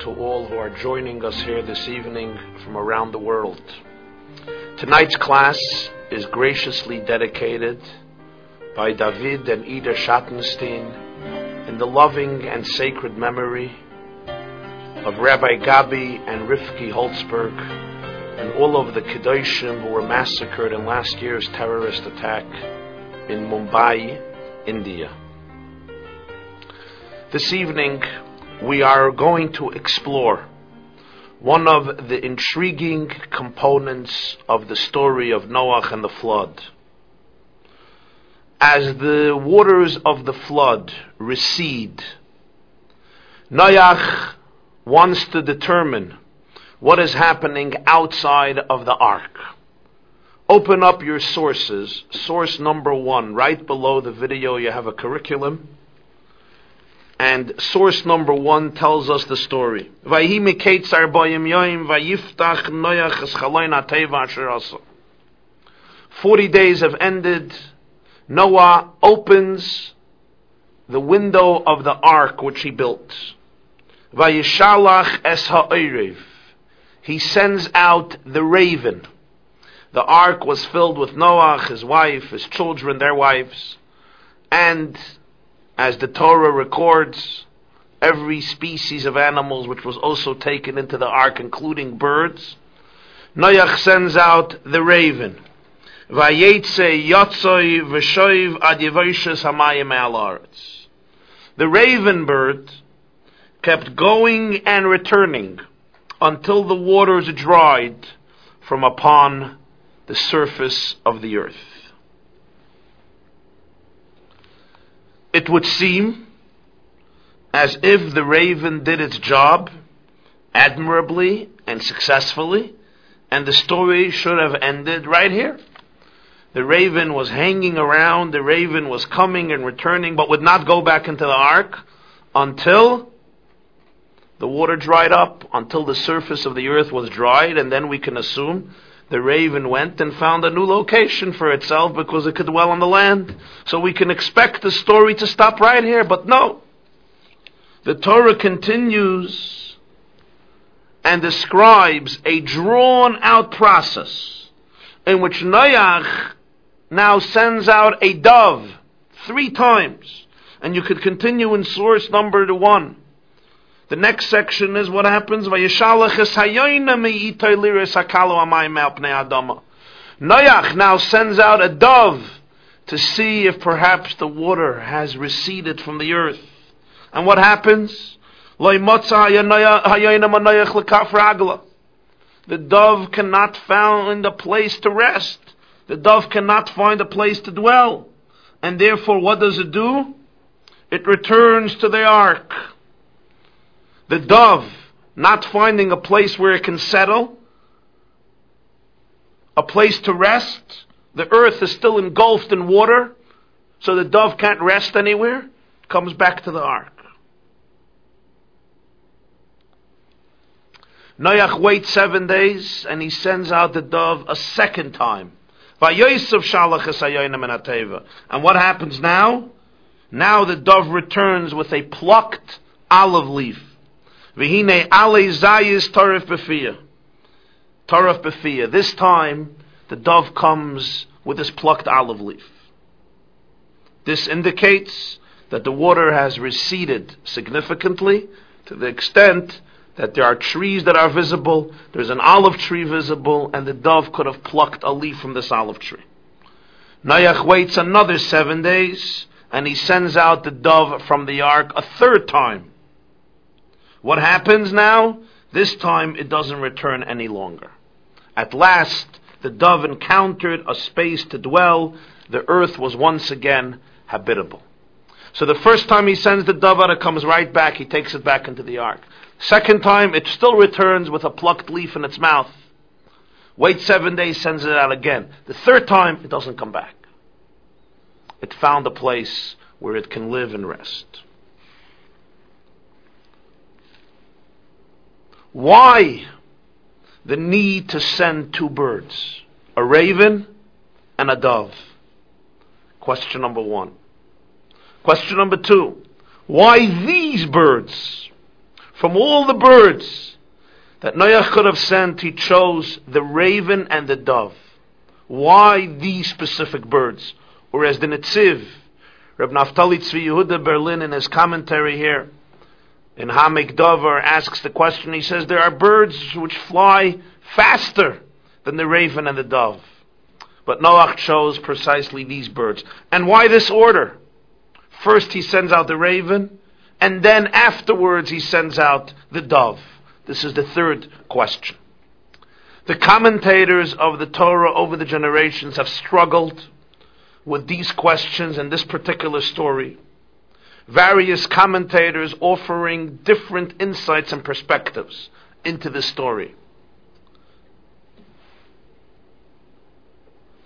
to all who are joining us here this evening from around the world. Tonight's class is graciously dedicated by David and Ida Schattenstein in the loving and sacred memory of Rabbi Gabi and Rifki Holtzberg and all of the Kedoshim who were massacred in last year's terrorist attack in Mumbai, India. This evening, we are going to explore one of the intriguing components of the story of Noah and the flood. As the waters of the flood recede, Noah wants to determine what is happening outside of the ark. Open up your sources. Source number one, right below the video, you have a curriculum. And source number one tells us the story. Forty days have ended. Noah opens the window of the ark which he built. He sends out the raven. The ark was filled with Noah, his wife, his children, their wives, and as the Torah records, every species of animals which was also taken into the ark, including birds. Noach sends out the raven. The raven bird kept going and returning until the waters dried from upon the surface of the earth. It would seem as if the raven did its job admirably and successfully, and the story should have ended right here. The raven was hanging around, the raven was coming and returning, but would not go back into the ark until the water dried up, until the surface of the earth was dried, and then we can assume the raven went and found a new location for itself because it could dwell on the land. So we can expect the story to stop right here, but no. The Torah continues and describes a drawn out process in which Noach now sends out a dove three times. And you could continue in source number one. The next section is what happens. Noach now sends out a dove to see if perhaps the water has receded from the earth. And what happens? The dove cannot find a place to rest. The dove cannot find a place to dwell. And therefore, what does it do? It returns to the ark. The dove not finding a place where it can settle, a place to rest. The earth is still engulfed in water, so the dove can't rest anywhere. Comes back to the ark. Noach waits seven days and he sends out the dove a second time. And what happens now? Now the dove returns with a plucked olive leaf. V'hine ale zayis tarif b'fiyah. Tarif b'fiyah. This time, the dove comes with this plucked olive leaf. This indicates that the water has receded significantly to the extent that there are trees that are visible, there's an olive tree visible, and the dove could have plucked a leaf from this olive tree. Noach waits another seven days, and he sends out the dove from the ark a third time. What happens now? This time it doesn't return any longer. At last, the dove encountered a space to dwell. The earth was once again habitable. So the first time he sends the dove out, it comes right back. He takes it back into the ark. Second time, it still returns with a plucked leaf in its mouth. Wait seven days, sends it out again. The third time, it doesn't come back. It found a place where it can live and rest. Why the need to send two birds? A raven and a dove. Question number one. Question number two. Why these birds? From all the birds that Noach could have sent, he chose the raven and the dove. Why these specific birds? Or as the Netziv, Reb Naftali Tzvi Yehuda Berlin in his commentary here, in Haamek Davar asks the question, he says there are birds which fly faster than the raven and the dove. But Noach chose precisely these birds. And why this order? First he sends out the raven, and then afterwards he sends out the dove. This is the third question. The commentators of the Torah over the generations have struggled with these questions and this particular story. Various commentators offering different insights and perspectives into the story.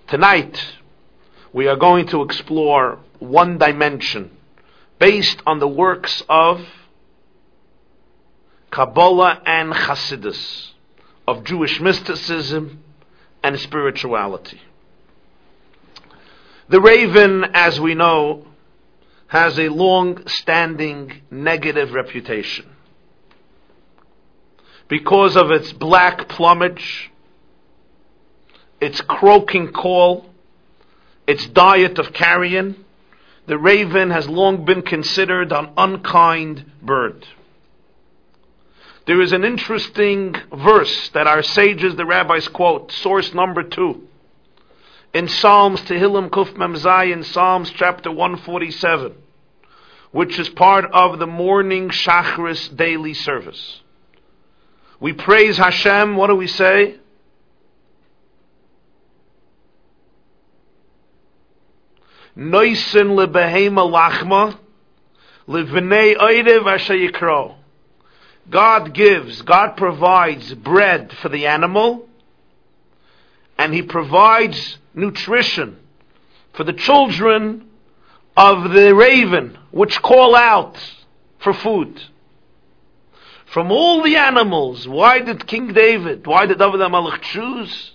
Tonight, we are going to explore one dimension based on the works of Kabbalah and Hasidus, of Jewish mysticism and spirituality. The raven, as we know, has a long standing negative reputation. Because of its black plumage, its croaking call, its diet of carrion, the raven has long been considered an unkind bird. There is an interesting verse that our sages, the rabbis quote, source number two, in Psalms Tehillim Kuf Mem Zayin, Psalms chapter 147, which is part of the morning Shachris daily service. We praise Hashem, what do we say? Noisen lebehema lachma, levnei oidev ashayikro. God gives, God provides bread for the animal, and He provides nutrition for the children of the raven, which call out for food. From all the animals, why did King David, why did David HaMelech choose?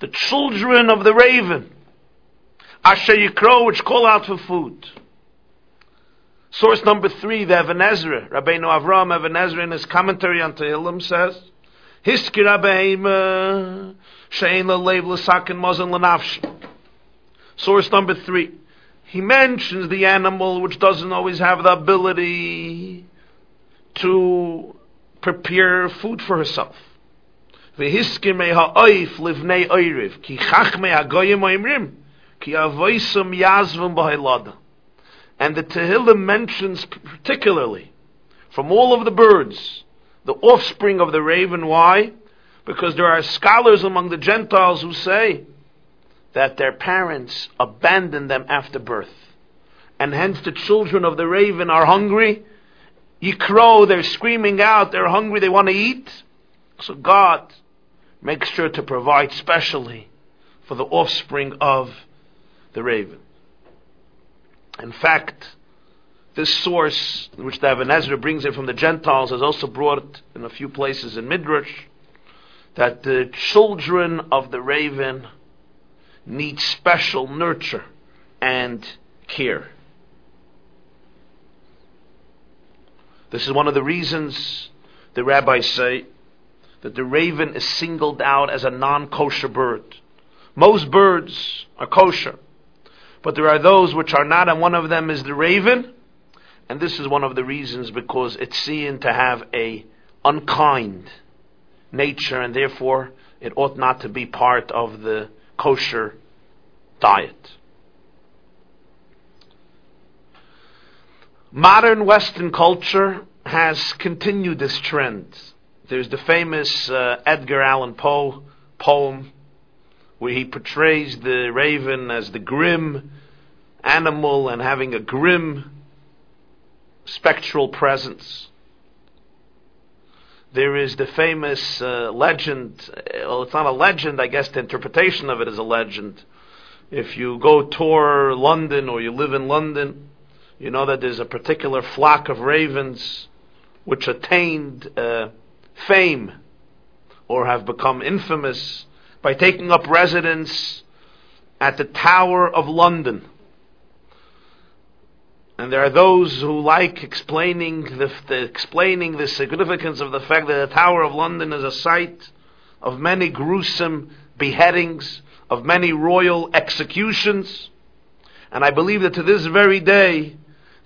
The children of the raven. Asher Yikro, which call out for food. Source number three, the Even HaEzra, Rabbeinu Avram Even in his commentary on Tehillim says, Hiski Rabbeim Source number three, he mentions the animal which doesn't always have the ability to prepare food for herself. Ki Ki. And the Tehillim mentions particularly from all of the birds, the offspring of the raven. Why? Because there are scholars among the Gentiles who say that their parents abandoned them after birth. And hence the children of the raven are hungry. You crow, they're screaming out, they're hungry, they want to eat. So God makes sure to provide specially for the offspring of the raven. In fact, this source, which the Ezra brings in from the Gentiles, is also brought in a few places in Midrash, that the children of the raven need special nurture and care. This is one of the reasons the rabbis say that the raven is singled out as a non kosher bird. Most birds are kosher. But there are those which are not, and one of them is the raven. And this is one of the reasons because it's seen to have a unkind nature, and therefore it ought not to be part of the kosher diet. Modern Western culture has continued this trend. There's the famous uh, Edgar Allan Poe poem where he portrays the raven as the grim animal and having a grim spectral presence. There is the famous uh, legend, well, it's not a legend, I guess the interpretation of it is a legend. If you go tour London or you live in London, you know that there's a particular flock of ravens which attained uh, fame or have become infamous by taking up residence at the Tower of London. And there are those who like explaining the, the, explaining the significance of the fact that the Tower of London is a site of many gruesome beheadings, of many royal executions. And I believe that to this very day,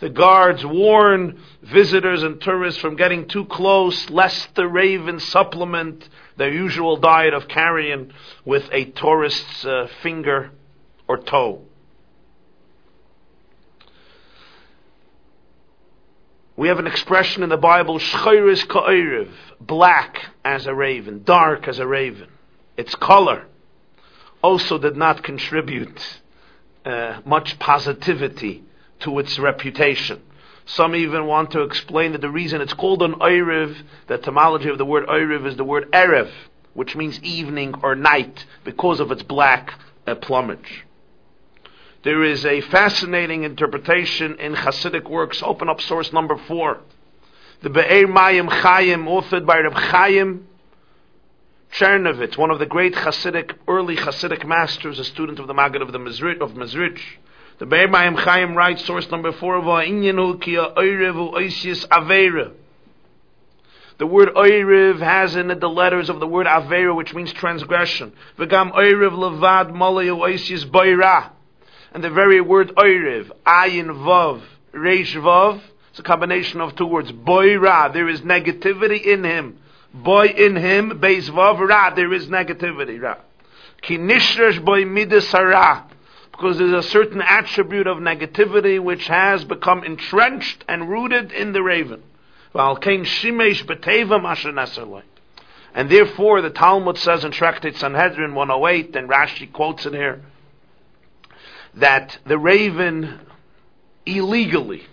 the guards warn visitors and tourists from getting too close, lest the ravens supplement their usual diet of carrion with a tourist's uh, finger or toe. We have an expression in the Bible, shchayris ka'iriv, black as a raven, dark as a raven. Its color also did not contribute uh, much positivity to its reputation. Some even want to explain that the reason it's called an Eiriv, the etymology of the word Eiriv is the word Erev, which means evening or night, because of its black uh, plumage. There is a fascinating interpretation in Hasidic works. Open up source number four. The Be'er Mayim Chaim, authored by Reb Chaim Chernovitz, one of the great Hasidic, early Hasidic masters, a student of the Maggid of the Mezrit, of Mezrich. The Be'er Mayim Chaim writes, source number four, oisius avera. The word oiriv has in it the letters of the word avera, which means transgression. V'gam oiriv levad malayu oisius boirah. And the very word oiriv, ayin vav, reish vav, it's a combination of two words. Boy ra, there is negativity in him. Boy in him, beis vav ra, there is negativity ra. Ki nishresh boy midas hara, because there's a certain attribute of negativity which has become entrenched and rooted in the raven. And therefore, the Talmud says in Tractate Sanhedrin 108, and Rashi quotes it here, that the raven illegally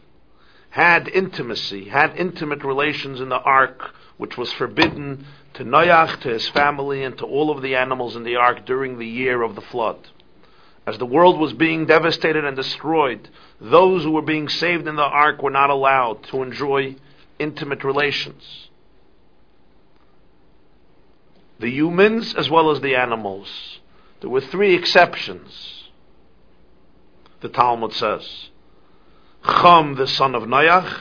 had intimacy, had intimate relations in the ark, which was forbidden to Noach, to his family, and to all of the animals in the ark during the year of the flood. As the world was being devastated and destroyed, those who were being saved in the ark were not allowed to enjoy intimate relations. The humans as well as the animals. There were three exceptions the Talmud says. Chum, the son of Noach,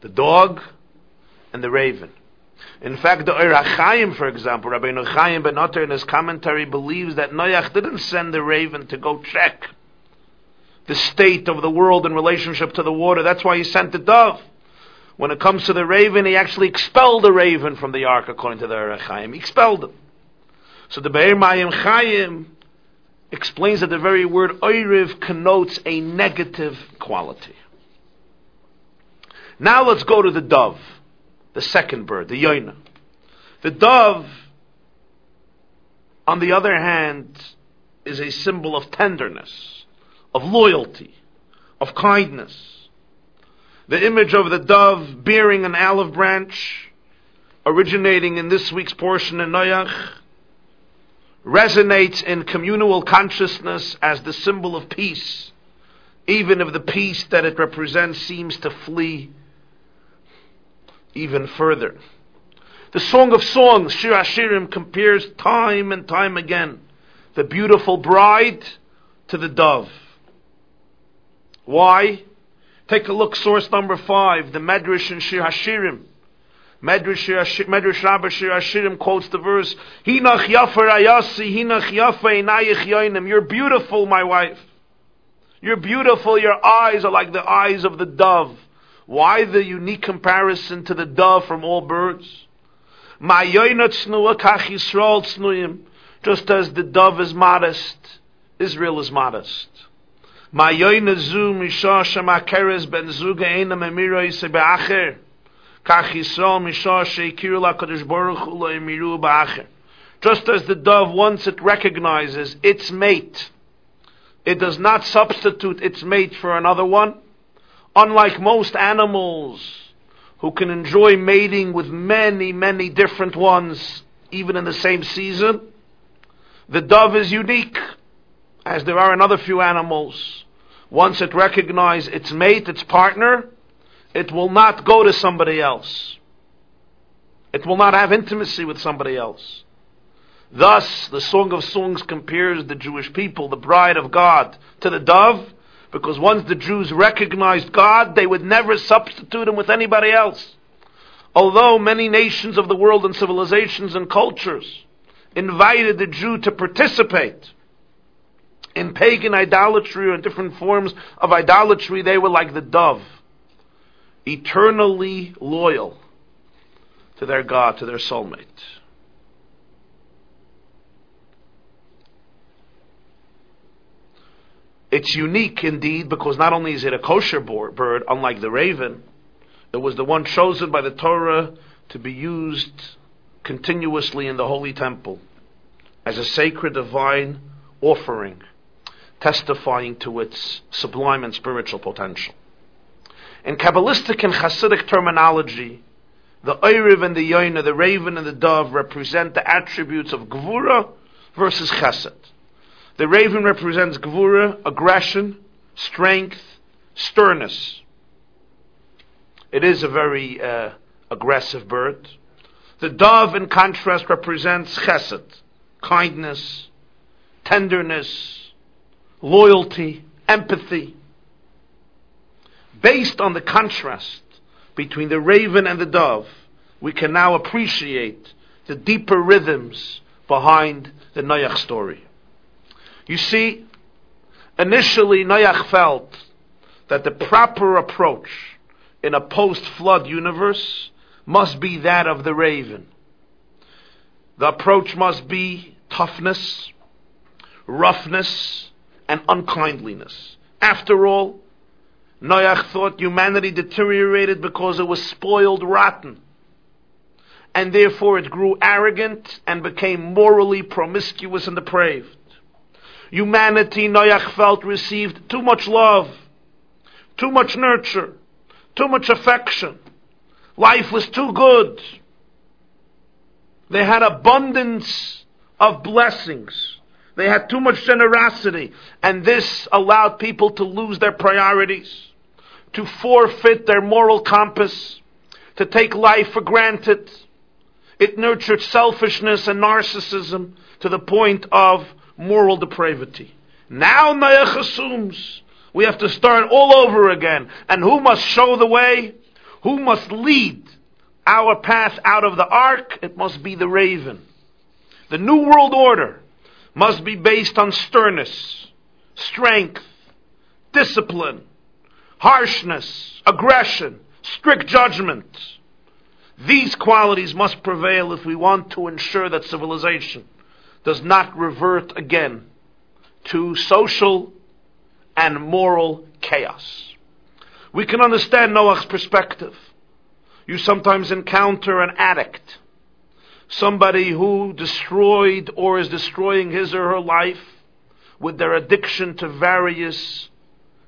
the dog, and the raven. In fact, the Ohr HaChaim, for example, Rabbi Chaim ben Attar in his commentary believes that Noach didn't send the raven to go check the state of the world in relationship to the water. That's why he sent the dove. When it comes to the raven, he actually expelled the raven from the ark, according to the Ohr HaChaim. He expelled him. So the Be'er Mayim Chayim explains that the very word oiriv connotes a negative quality. Now let's go to the dove, the second bird, the yoina. The dove, on the other hand, is a symbol of tenderness, of loyalty, of kindness. The image of the dove bearing an olive branch, originating in this week's portion in Noach, resonates in communal consciousness as the symbol of peace, even if the peace that it represents seems to flee even further. The Song of Songs, Shir Hashirim, compares time and time again the beautiful bride to the dove. Why? Take a look, source number five, the Medrash in Shir Hashirim. Medrash Rabba Shir Hashirim quotes the verse, Hinach yafer ayasi, hinach yafa einayich yoinim. You're beautiful, my wife. You're beautiful, your eyes are like the eyes of the dove. Why the unique comparison to the dove from all birds? Just as the dove is modest, Israel is modest. Ben Zuga just as the dove, once it recognizes its mate, it does not substitute its mate for another one. Unlike most animals who can enjoy mating with many, many different ones, even in the same season, the dove is unique, as there are in other few animals. Once it recognizes its mate, its partner, it will not go to somebody else. It will not have intimacy with somebody else. Thus, the Song of Songs compares the Jewish people, the bride of God, to the dove, Because once the Jews recognized God, they would never substitute him with anybody else. Although many nations of the world and civilizations and cultures invited the Jew to participate in pagan idolatry or in different forms of idolatry, they were like the dove, eternally loyal to their God, to their soulmate. It's unique indeed because not only is it a kosher bird, unlike the raven, it was the one chosen by the Torah to be used continuously in the holy temple as a sacred divine offering, testifying to its sublime and spiritual potential. In Kabbalistic and Hasidic terminology, the Eiriv and the Yoina, the raven and the dove, represent the attributes of Gvura versus Chesed. The raven represents Gvura, aggression, strength, sternness. It is a very uh, aggressive bird. The dove, in contrast, represents chesed, kindness, tenderness, loyalty, empathy. Based on the contrast between the raven and the dove, we can now appreciate the deeper rhythms behind the Noach story. You see, initially Noach felt that the proper approach in a post-flood universe must be that of the raven. The approach must be toughness, roughness, and unkindliness. After all, Noach thought humanity deteriorated because it was spoiled rotten. And therefore it grew arrogant and became morally promiscuous and depraved. Humanity, Noach felt, received too much love, too much nurture, too much affection. Life was too good. They had abundance of blessings. They had too much generosity. And this allowed people to lose their priorities, to forfeit their moral compass, to take life for granted. It nurtured selfishness and narcissism to the point of moral depravity. Now Noach assumes we have to start all over again. And who must show the way? Who must lead our path out of the ark? It must be the raven. The new world order must be based on sternness, strength, discipline, harshness, aggression, strict judgment. These qualities must prevail if we want to ensure that civilization does not revert again to social and moral chaos. We can understand Noah's perspective. You sometimes encounter an addict, somebody who destroyed or is destroying his or her life with their addiction to various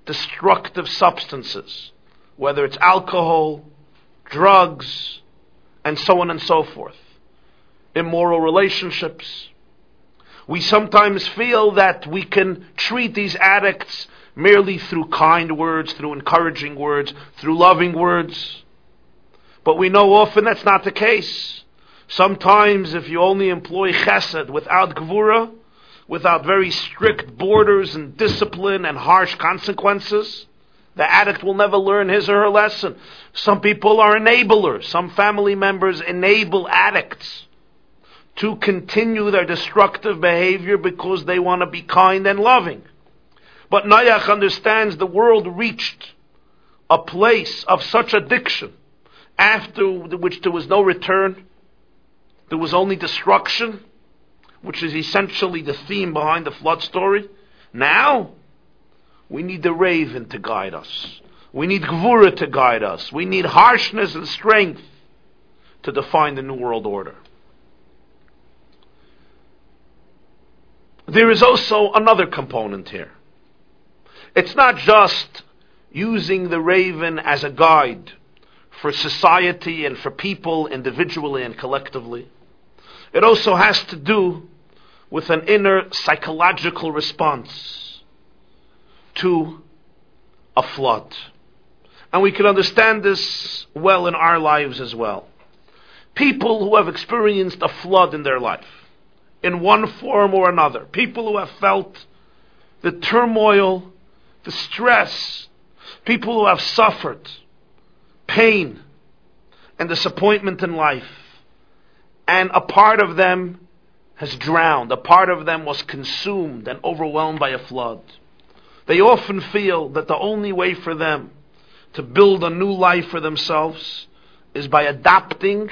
destructive substances, whether it's alcohol, drugs, and so on and so forth. Immoral relationships. We sometimes feel that we can treat these addicts merely through kind words, through encouraging words, through loving words. But we know often that's not the case. Sometimes if you only employ chesed without gvura, without very strict borders and discipline and harsh consequences, the addict will never learn his or her lesson. Some people are enablers. Some family members enable addicts to continue their destructive behavior because they want to be kind and loving. But Noach understands the world reached a place of such addiction after which there was no return. There was only destruction, which is essentially the theme behind the flood story. Now, we need the raven to guide us. We need Gvura to guide us. We need harshness and strength to define the New World Order. There is also another component here. It's not just using the raven as a guide for society and for people individually and collectively. It also has to do with an inner psychological response to a flood. And we can understand this well in our lives as well. People who have experienced a flood in their life, in one form or another, people who have felt the turmoil the stress, people who have suffered pain and disappointment in life, and a part of them has drowned, a part of them was consumed and overwhelmed by a flood. They often feel that the only way for them to build a new life for themselves is by adopting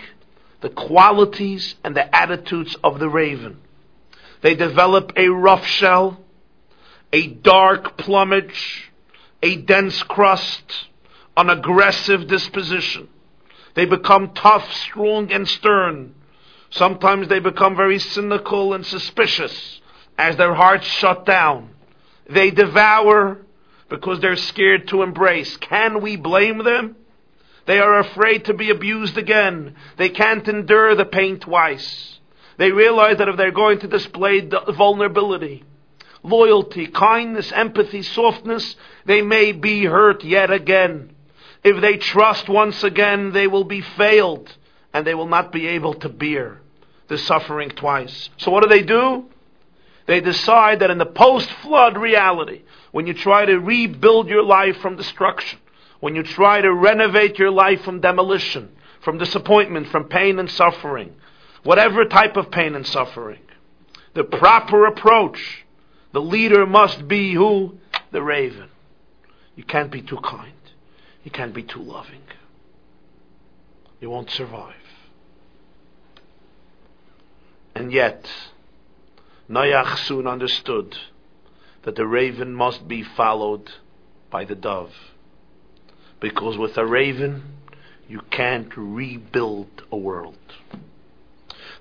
the qualities and the attitudes of the raven. They develop a rough shell, a dark plumage, a dense crust, an aggressive disposition. They become tough, strong, and stern. Sometimes they become very cynical and suspicious as their hearts shut down. They devour because they're scared to embrace. Can we blame them? They are afraid to be abused again. They can't endure the pain twice. They realize that if they're going to display vulnerability, loyalty, kindness, empathy, softness, they may be hurt yet again. If they trust once again, they will be failed and they will not be able to bear the suffering twice. So what do they do? They decide that in the post-flood reality, when you try to rebuild your life from destruction, when you try to renovate your life from demolition, from disappointment, from pain and suffering, whatever type of pain and suffering, the proper approach, the leader must be who? The raven. You can't be too kind. You can't be too loving. You won't survive. And yet, Noach soon understood that the raven must be followed by the dove. Because with a raven, you can't rebuild a world.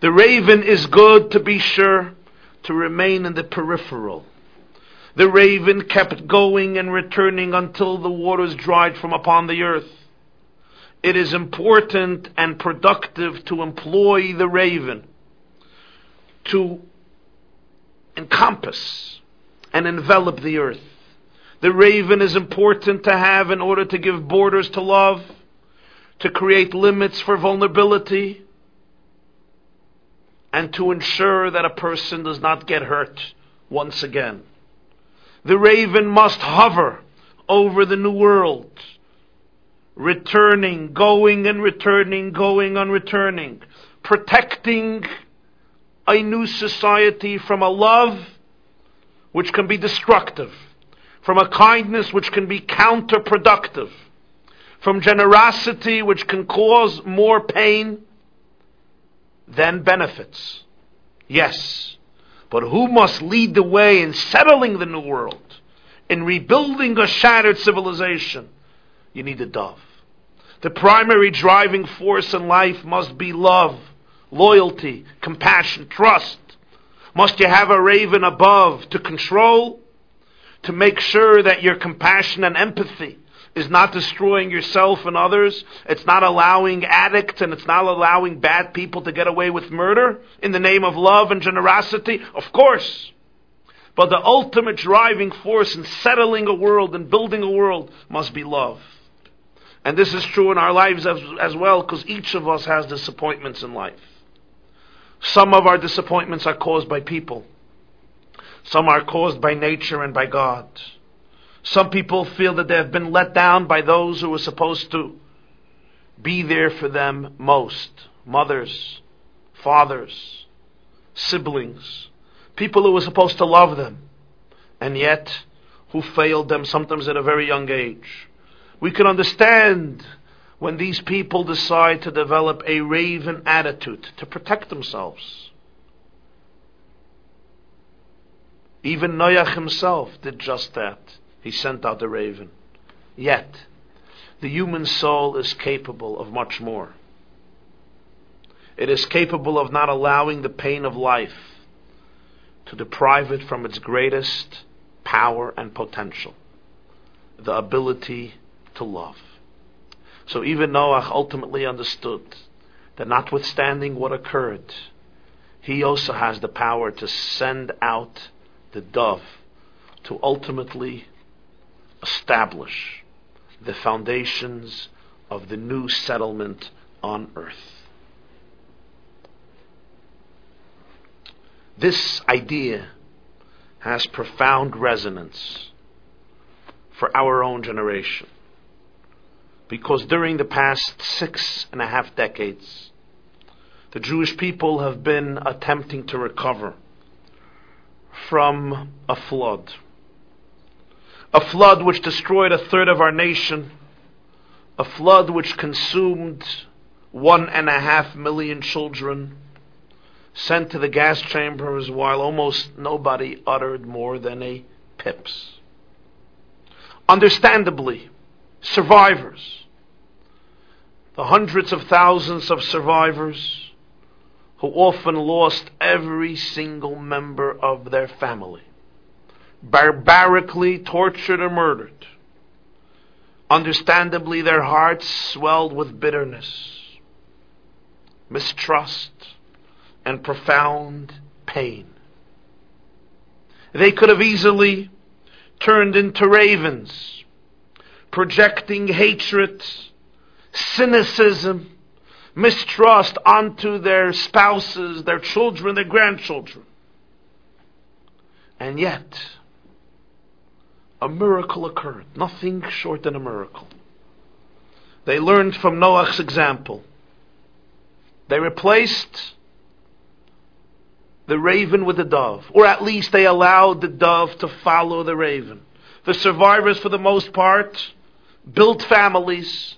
The raven is good to be sure to remain in the peripheral. The raven kept going and returning until the waters dried from upon the earth. It is important and productive to employ the raven to encompass and envelop the earth. The raven is important to have in order to give borders to love, to create limits for vulnerability, and to ensure that a person does not get hurt once again. The raven must hover over the new world, returning, going and returning, going and returning, protecting a new society from a love which can be destructive from a kindness which can be counterproductive, from generosity which can cause more pain than benefits. Yes, but who must lead the way in settling the new world, in rebuilding a shattered civilization? You need a dove. The primary driving force in life must be love, loyalty, compassion, trust. Must you have a raven above to control to make sure that your compassion and empathy is not destroying yourself and others. It's not allowing addicts and it's not allowing bad people to get away with murder in the name of love and generosity. Of course. But the ultimate driving force in settling a world and building a world must be love. And this is true in our lives as, as well because each of us has disappointments in life. Some of our disappointments are caused by people. Some are caused by nature and by God. Some people feel that they have been let down by those who were supposed to be there for them most. Mothers, fathers, siblings, people who were supposed to love them, and yet who failed them sometimes at a very young age. We can understand when these people decide to develop a raven attitude to protect themselves. Even Noach himself did just that. He sent out the raven. Yet, the human soul is capable of much more. It is capable of not allowing the pain of life to deprive it from its greatest power and potential the ability to love. So even Noach ultimately understood that notwithstanding what occurred, he also has the power to send out the dove to ultimately establish the foundations of the new settlement on earth. This idea has profound resonance for our own generation. Because during the past six and a half decades, the Jewish people have been attempting to recover from a flood. A flood which destroyed a third of our nation. A flood which consumed one and a half million children sent to the gas chambers while almost nobody uttered more than a pips. Understandably, survivors, the hundreds of thousands of survivors who often lost every single member of their family, barbarically tortured or murdered. Understandably, their hearts swelled with bitterness, mistrust, and profound pain. They could have easily turned into ravens, projecting hatred, cynicism, mistrust onto their spouses, their children, their grandchildren. And yet, a miracle occurred, nothing short than a miracle. They learned from Noah's example. They replaced the raven with the dove, or at least they allowed the dove to follow the raven. The survivors, for the most part, built families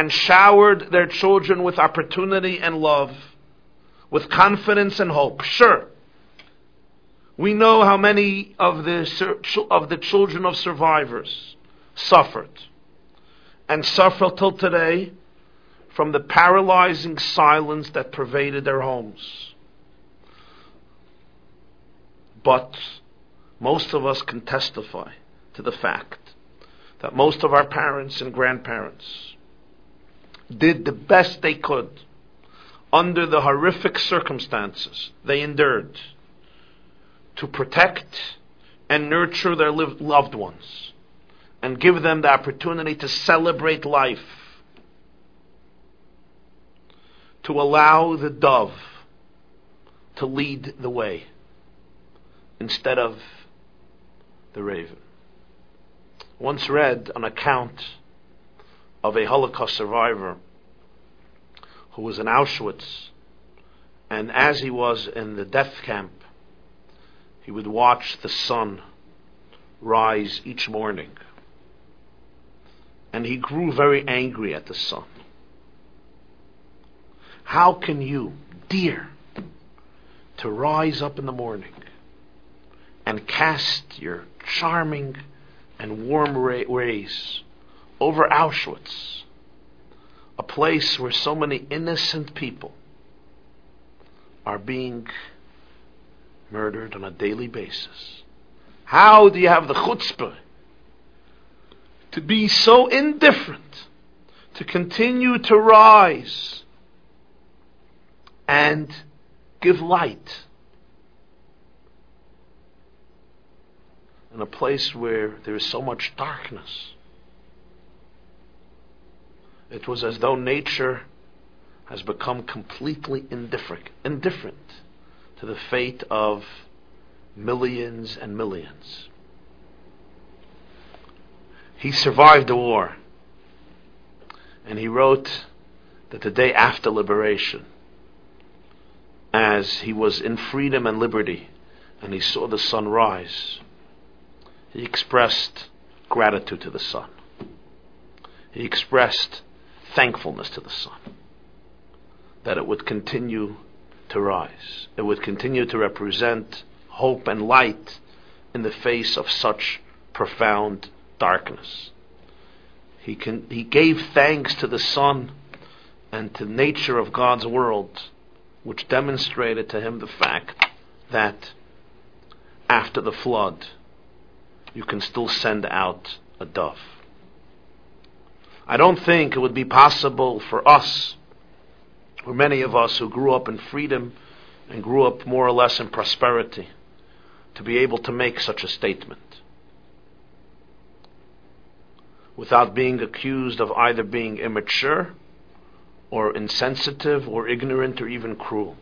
and showered their children with opportunity and love, with confidence and hope. Sure, we know how many of the, of the children of survivors suffered and suffer till today from the paralyzing silence that pervaded their homes. But most of us can testify to the fact that most of our parents and grandparents did the best they could under the horrific circumstances they endured to protect and nurture their loved ones and give them the opportunity to celebrate life, to allow the dove to lead the way instead of the raven. Once read an account of a Holocaust survivor who was in Auschwitz, and as he was in the death camp, he would watch the sun rise each morning. And he grew very angry at the sun. How can you dare to rise up in the morning and cast your charming and warm rays over Auschwitz, a place where so many innocent people are being murdered on a daily basis. How do you have the chutzpah to be so indifferent, to continue to rise and give light in a place where there is so much darkness. It was as though nature has become completely indifferent, indifferent to the fate of millions and millions. He survived the war, and he wrote that the day after liberation, as he was in freedom and liberty, and he saw the sun rise, he expressed gratitude to the sun. He expressed thankfulness to the sun that it would continue to rise. It would continue to represent hope and light in the face of such profound darkness. He, can, he gave thanks to the sun and to nature of God's world, which demonstrated to him the fact that after the flood, you can still send out a dove. I don't think it would be possible for us, or many of us who grew up in freedom and grew up more or less in prosperity, to be able to make such a statement. Without being accused of either being immature or insensitive or ignorant or even cruel.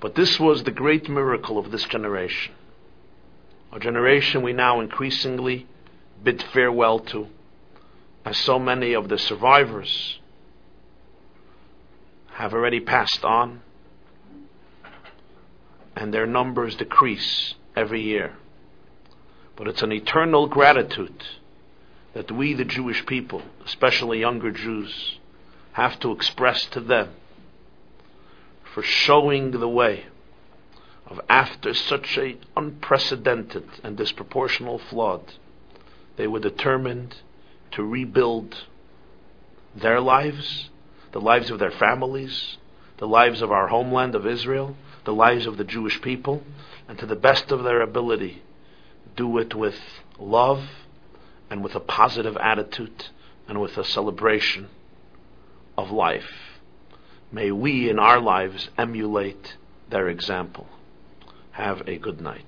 But this was the great miracle of this generation. A generation we now increasingly bid farewell to, as so many of the survivors have already passed on, and their numbers decrease every year. But it's an eternal gratitude that we, the Jewish people, especially younger Jews, have to express to them for showing the way of after such a unprecedented and disproportional flood, they were determined to rebuild their lives, the lives of their families, the lives of our homeland of Israel, the lives of the Jewish people, and to the best of their ability, do it with love and with a positive attitude and with a celebration of life. May we in our lives emulate their example. Have a good night.